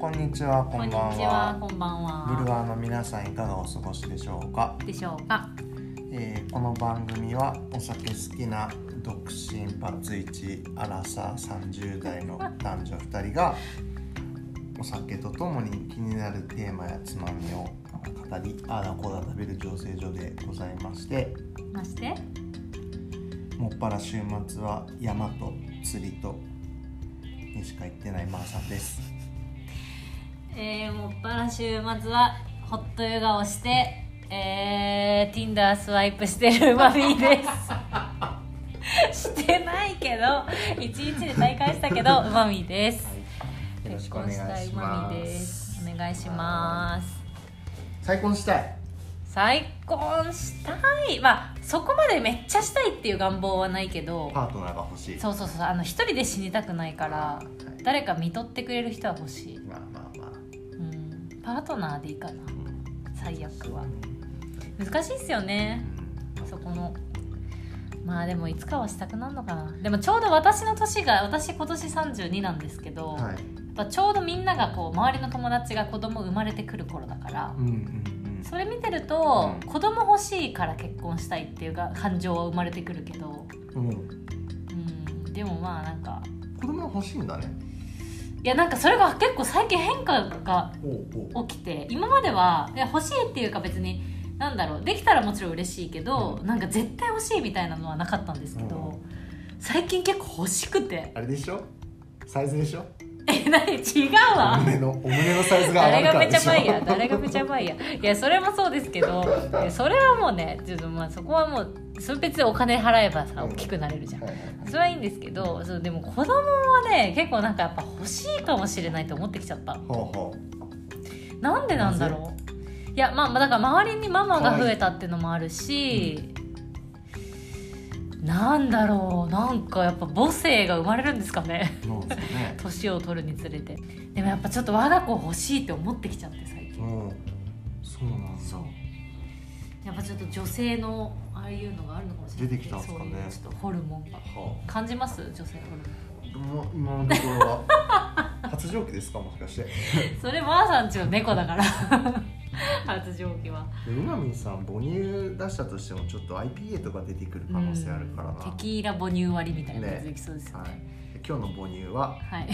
こんにちは、ここんばんちはは。こんばんはブルワーの皆さんいかがお過ごしでしょうか？でしょうかえーこの番組はお酒好きな独身パツイチアラサー30代の男女2人が お酒とともに気になるテーマやつまみを語りああだこうだ食べる醸成所でございましてまして？もっぱら週末は山と釣りとにしか行ってないマーさんです。えー、もっぱら週末はホットヨガをしてえー、Tinder スワイプしてるマミーですしてないけど一日で大会したけど マミーですよろしくお願いし結婚したいマま。すすお願いします再婚したい。再婚したいまあそこまでめっちゃしたいっていう願望はないけどパートナーが欲しい。そうそうそうあの一人で死にたくないからはい誰か見とってくれる人は欲しい、まあ。うん、パートナーでいいかな。うん最悪は。難しいっすよね。そこの。まあでもいつかはしたくなるのかな。でもちょうど私の年が私今年32なんですけど、はい。やっぱちょうどみんながこう周りの友達が子供生まれてくる頃だからうんうんうん。それ見てると、うん。子供欲しいから結婚したいっていうか感情は生まれてくるけど、うん。うん、でもまあなんか。子供が欲しいんだね。いやなんかそれが結構最近変化が。起きて今まではいや欲しいっていうか別になんだろうできたらもちろん嬉しいけど、うん。なんか絶対欲しいみたいなのはなかったんですけど、最近結構欲しくて。あれでしょ？サイズでしょ？え何違うおわ胸のお胸のサイズが上が誰がめるからでしょ。ちゃバイヤ誰がめちゃバイヤいやそれもそうですけどそれはもうねちょっとまあそこはもうそれ別にお金払えばさうん。大きくなれるじゃん、それはいいんですけどそうでも子供はね結構なんかやっぱ欲しいかもしれないと思ってきちゃった。ほうほなんでなんだろう。いやまあまあだから周りにママが増えたっていうのもあるし、なんだろうなんかやっぱ母性が生まれるんですかね。うなんですかね。年を取るにつれて。でもやっぱちょっと我が子欲しいって思ってきちゃって最近。うん。そうなんだ。そう。やっぱちょっと女性のああいうのがあるのかもしれない。出てきたんですかね。ちょっとホルモンが。は感じます？女性ホルモン。今のところは。発情期ですか？もしかして。それまーさんちの猫だから発情期は。でうまみんさん母乳出したとしてもちょっと IPA とか出てくる可能性あるからな、うんテキーラ母乳割りみたいなやつできそうですよはい。ね、で今日の母乳ははい。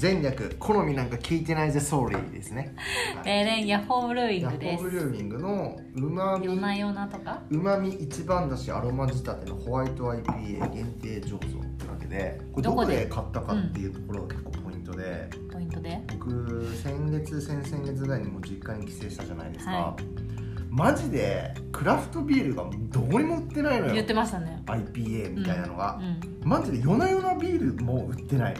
前略好みなんか聞いてないぜソーリーですね、はい。例年ヤッホーブルーイングです。ホーブルーミングのうまみ夜な夜なとか？うまみ一番だしアロマ仕立てのホワイト IPA 限定醸造ってわけでこれどこで買ったかっていうところが結構ポイントで、ポイントで。僕先月先々月ぐらいにも実家に帰省したじゃないですか、はマジでクラフトビールがどこにも売ってないのよ。言ってましたね。IPA みたいなのが。う、ん。マジで夜な夜なビールも売ってない。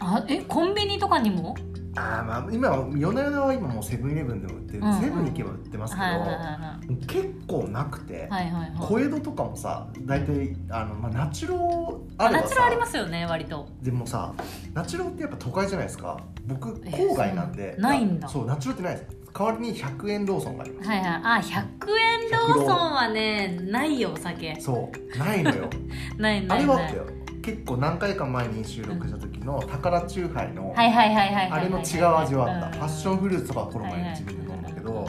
あえコンビニとかにも？あーまあ今は夜な夜なは今もうセブンイレブンでも売ってる、うんうん。セブン行けば売ってますけど、はいはいは結構なくて、いはいはいはい。はい小江戸とかもさ大体あの、まあ、ナチュロあればさナチュラありますよね割と。でもさナチュロってやっぱ都会じゃないですか。僕え郊外なんでないんだ。そうナチュロってないです。代わりに100円ローソンがあります。はいはい。あ100円ローソンはねないよお酒。そうないのよ。ないあないない。れはあったよ結構何回か前に収録した時の宝チューハイのあれの違う味はあったうん。パッションフルーツとかこの前に自分で飲んだけど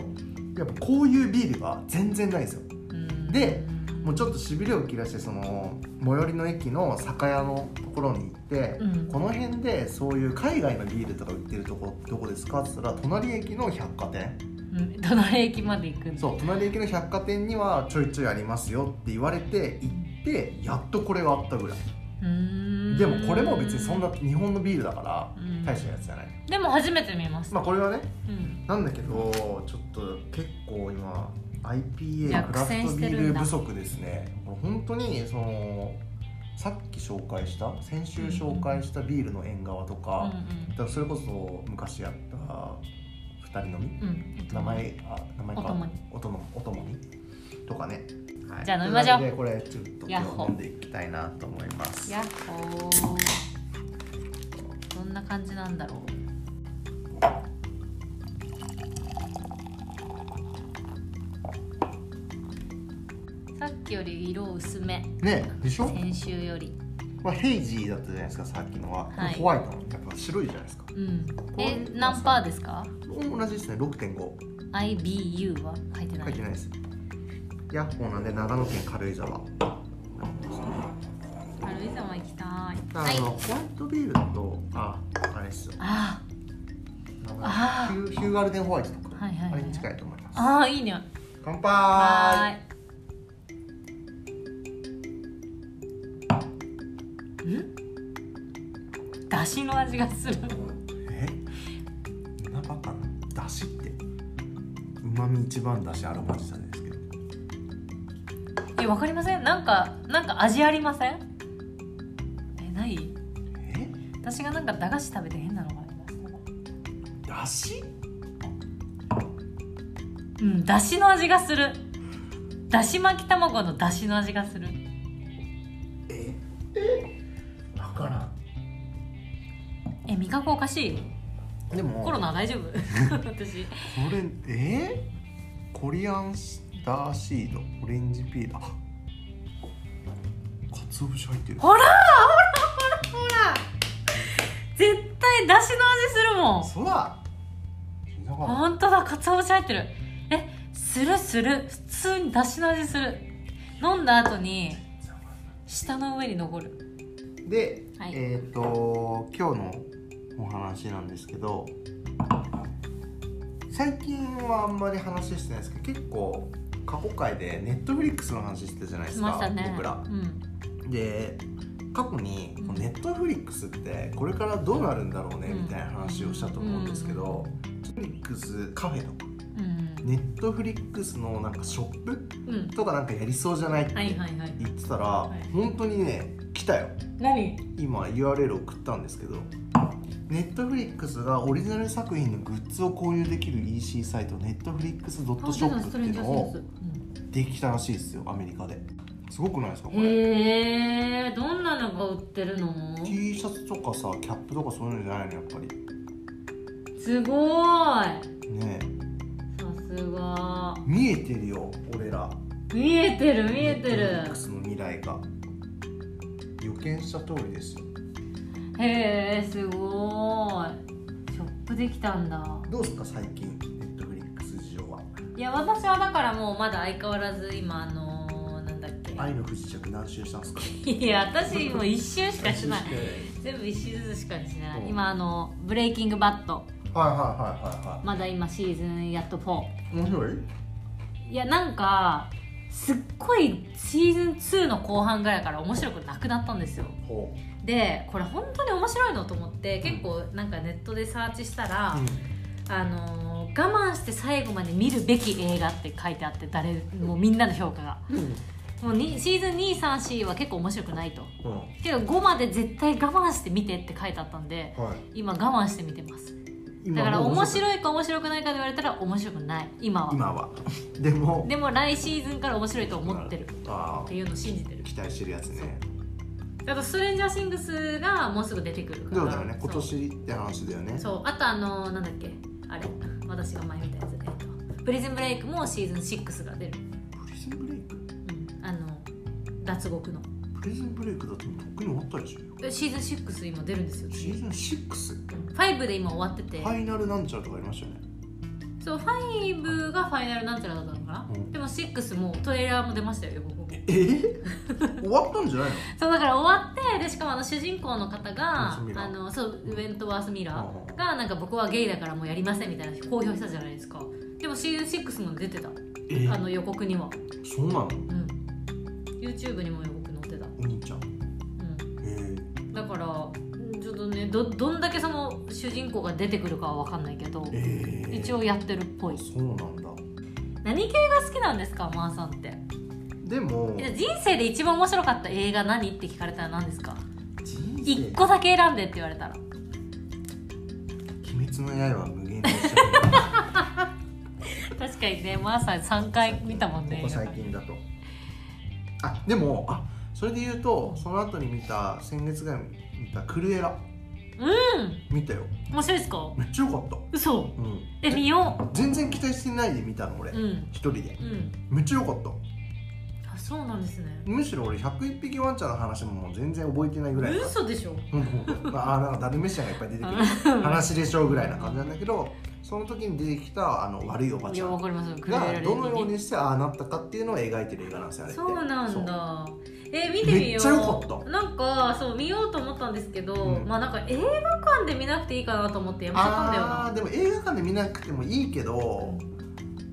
やっぱこういうビールは全然ないんですよ。うん。でもうちょっとしびれを切らしてその最寄りの駅の酒屋のところに行って、うん。この辺でそういう海外のビールとか売ってるとこどこですかって言ったら隣駅の百貨店。うん。隣駅まで行くそう隣駅の百貨店にはちょいちょいありますよって言われて行ってやっとこれがあったぐらいでもこれも別にそんな日本のビールだからうん。大したやつじゃない。でも初めて見ました、まあこれはねうん。なんだけどちょっと結構今 IPA クラフトビール不足ですね。これ本当にそのさっき紹介した先週紹介したビールの縁側とか,、だからそれこそ昔やった2人飲み？うんうんうん。名前あ名前か？お供に。お供お供に？とかね、はい。じゃあ飲みましょう。これちょっと今日飲んでいきたいなと思います。やっほー。どんな感じなんだろう。さっきより色薄め。ねでしょ、先週より。まあ、ヘイジーだったじゃないですかさっきのは、はい。ホワイト。のやっぱ白いじゃないですか。うん。え何パーですか？同じですね6.5 IBU は書いてない。書いてないですヤッホーなんで長野県軽井沢。軽井沢行きたい。あはい。の、ホワイトビールだとああれっすよ。ああヒューヒューガルデンホワイトとか、はいはいはいあれに近いと思います。ああいい。ね乾杯ん？だしの味がする。え？なバカな？だしって。うまみ一番だしアロマジタですけどえわかりません？なんかなんか味ありません？えない？え？私がなんか駄菓子食べて変なのがありましただし？うんだしの味がする。だし巻き卵のだしの味がする。え？わからん。え味覚おかしい？でも。コロナ大丈夫？私。これえ？ー、コリアンスターシードオレンジピールあかつお節入ってる。ほらほらほら。ほら絶対だしの味するもん。そうだ。本当だかつお節入ってる。えするする。普通にだしの味する。飲んだ後に舌の上に残る。で、はい。えっ、と今日のお話なんですけど最近はあんまり話してないですけど結構過去回でネットフリックスの話してたじゃないでしすかね。僕ら。うん。で過去にうん。ネットフリックスってこれからどうなるんだろうねうん。みたいな話をしたと思うんですけど、ネットフリックスカフェとかうん。ネットフリックスのなんかショップうん。とかなんかやりそうじゃないってはいはいはい。言ってたら、い。本当にね来たよ。何？今 URL 送ったんですけどネットフリックスがオリジナル作品のグッズを購入できる EC サイトネットフリックスドットショップっていうのをできたらしいですよアメリカで。すごくないですかこれ。へえどんなのが売ってるの？T シャツとかさキャップとかそういうのじゃないのやっぱり。すごーい。ねさすが。え見えてるよ俺ら。見えてる見えてる。Netflix の未来が予見した通りです。よへえすごーい。ショップできたんだ。どうですか最近ネットフリックス事情は？いや私はだからもうまだ相変わらず今あのー、なんだっけ。愛の不時着何周したんですか？いや私もう一周しかしない。全部一周ずつしかしない。うん。今あのブレイキングバット。はいはいはいはいはまだ今シーズンやっと4い面白い？いやなんかすっごいシーズン2の後半ぐらいから面白くなくなったんですよ。ほでこれ本当に面白いのと思って結構なんかネットでサーチしたら、うあのー我慢して最後まで見るべき映画って書いてあって誰もうみんなの評価が。んうん。もうにシーズン234は結構面白くないと。うん。けど5まで絶対我慢して見てって書いてあったんではい。今我慢して見てます。今だから面白いか面白くないかで言われたら面白くない。今は。今は。でもでも来シーズンから面白いと思ってる。あっていうのを信じてる。あ期待してるやつね。あとストレンジャーシングスがもうすぐ出てくるから。そうだよね。今年って話だよね。そう。あとあのなんだっけ。あれ。私が前見たやつ、えっと、プリズンブレイクもシーズン6が出る、プリズンブレイクうん、あの脱獄のプリズンブレイクだってとっくに終わったでしょえシーズン6今出るんですよ。シーズン 6? うん5で今終わってて、ファイナルなんちゃらとかありましたよね。そう5がファイナルなんちゃらだったのかな、うん。でも6もトレーラーも出ましたよ予告もえ？ー、終わったんじゃないの？そうだから終わってでしかもあの主人公の方があのそうウェントワース・ミラうんーがなんか僕はゲイだからもうやりませんみたいな公表したじゃないですか。でもシーズン6も出てた。え？ーあの予告には。そうなの？うん。YouTube にも予告お兄ちゃん。うえー、ん、だからうん。ちょっとねどどんだけその主人公が出てくるかは分かんないけどえ。ー、一応やってるっぽい。そうなんだ。何系が好きなんですかマーさんって？でも人生で一番面白かった映画何って聞かれたら何ですか？人1個だけ選んでって言われたら。鬼滅の刃は無限 確かにねマーさん3回見たもんね。ここ最近だと。あでもあそれで言うとその後に見た先月ぐらいに見たクルエラ。うん。見たよ。面白いですか？めっちゃ良かった。嘘。うん。え見よ全然期待してないで見たの俺。ううん。一人で。うん。めっちゃ良かった。あそうなんですね。むしろ俺101匹ワンちゃんの話ももう全然覚えてないぐらい嘘でしょ？うん。まあ、あなんかダルメシアンがいっぱい出てくる話でしょうぐらいな感じなんだけどその時に出てきたあの悪いおばちゃんがレどのようにしてああなったかっていうのを描いてる映画なんですよあれって。そうなんだえ見てみよう。めっちゃ良かった。なんかそう見ようと思ったんですけど、うん。まあなんか映画館で見なくていいかなと思ってやめちゃったんだよな。でも映画館で見なくてもいいけど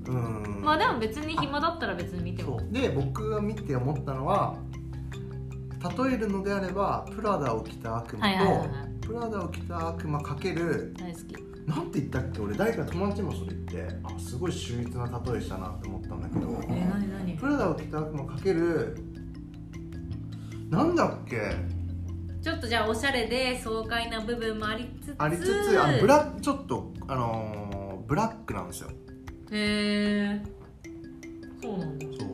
うん。まあでも別に暇だったら別に見ても。そう。で僕が見て思ったのは例えるのであればプラダを着た悪魔と、プラダを着た悪魔かける大好き。なんて言ったっけ俺誰か友達にもそれ言ってあすごい秀逸な例えしたなって思ったんだけどえー、何何？プラダを着た悪魔かけるなんだっけ？ちょっとじゃあおしゃれで爽快な部分もありつつ。ありつつあのブラちょっとあのーブラックなんですよ。へえそうなんだ。そう。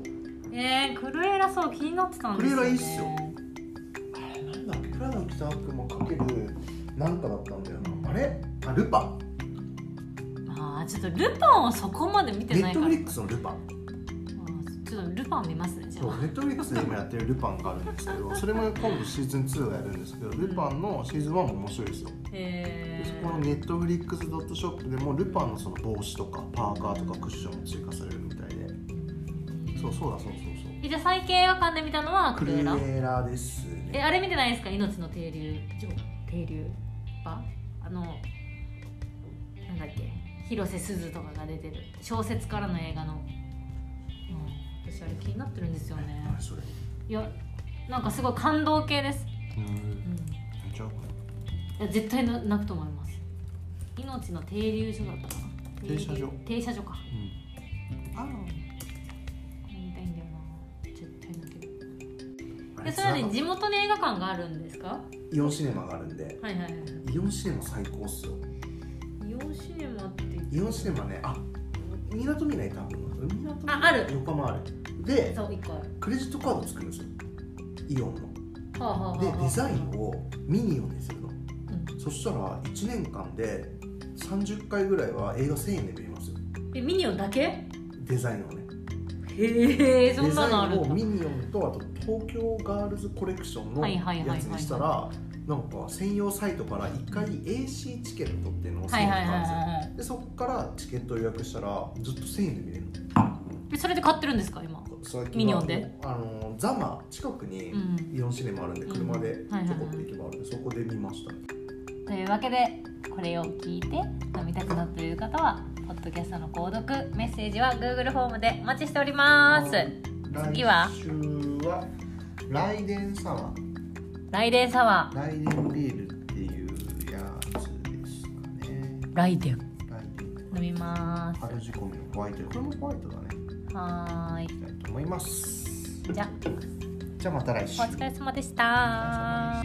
えー、クルエラそう気になってたんですよ、ね、クルエラいいっすよ。あれなんだっけ？プラダを着た悪魔かけるなんかだったんだよな。あれ？あルパ。ンああちょっとルパンはそこまで見てネないから。ットフリックスのルパ。ンルパン見ます？ねじゃあ。そうネットフリックスで今やってるルパンがあるんですけど それも今度シーズン2がやるんですけどルパンのシーズン1も面白いですよ。へでそこのネットフリックスドットショップでもルパンのその帽子とかパーカーとかクッションも追加されるみたいで。そうそうだそうそうそう。えじゃあ最近映画館で見たのはクルエクルエララですね。えあれ見てないですか？命の停留。所停留場？あのなんだっけ？広瀬すずとかが出てる。小説からの映画の、うん、私あれ気になってるんですよね。何それ。いやなんかすごい感動系です、うん。うん、めっちゃいや絶対な泣くと思います。命の停留所だったかな。停車所。停車所か。うん。あ見たいんだよな絶対泣ける。あでそれはね地元に映画館があるんですか？はイオンシネマがあるんで。いはいはい。イオンシネマ最高っすよ。イオンシネマって。イオンシネマねあみなとみらい多分。港みらいあある。横浜あるでそう一個あるクレジットカード作るんですよ。イオンの。はあはあはあでデザインをミニオンにするのうん。そしたら1年間で30回ぐらいは映画1000円で見れますよ。えミニオンだけ？デザインをね。へえそんなのあるんだ。をミニオンとあと東京ガールズコレクションのはいはいはいはいやつにしたらなんか専用サイトから1回 AC チケットっていうのを1000円はいはいはいかかるんですよはい。でそこからチケットを予約したらずっと1000円で見れるの。えそれで買ってるんですか今？ミニオンで？あのザマ近くにうん。イオンシネマあるんで車でちょこっと行けばあるんでそこで見ましたというわけでこれを聞いて飲みたくなっている方はポッドキャストの購読メッセージは Google フォームでお待ちしております。次は？来週はライデンサワーライデンサワライデンビールっていうやつですかね。ーライデン。ライデン。飲みます。春仕込みのホワイトこれもホワイトだねはーい。いきたいと思います。じゃあ。じゃあまた来週。お疲れ様でした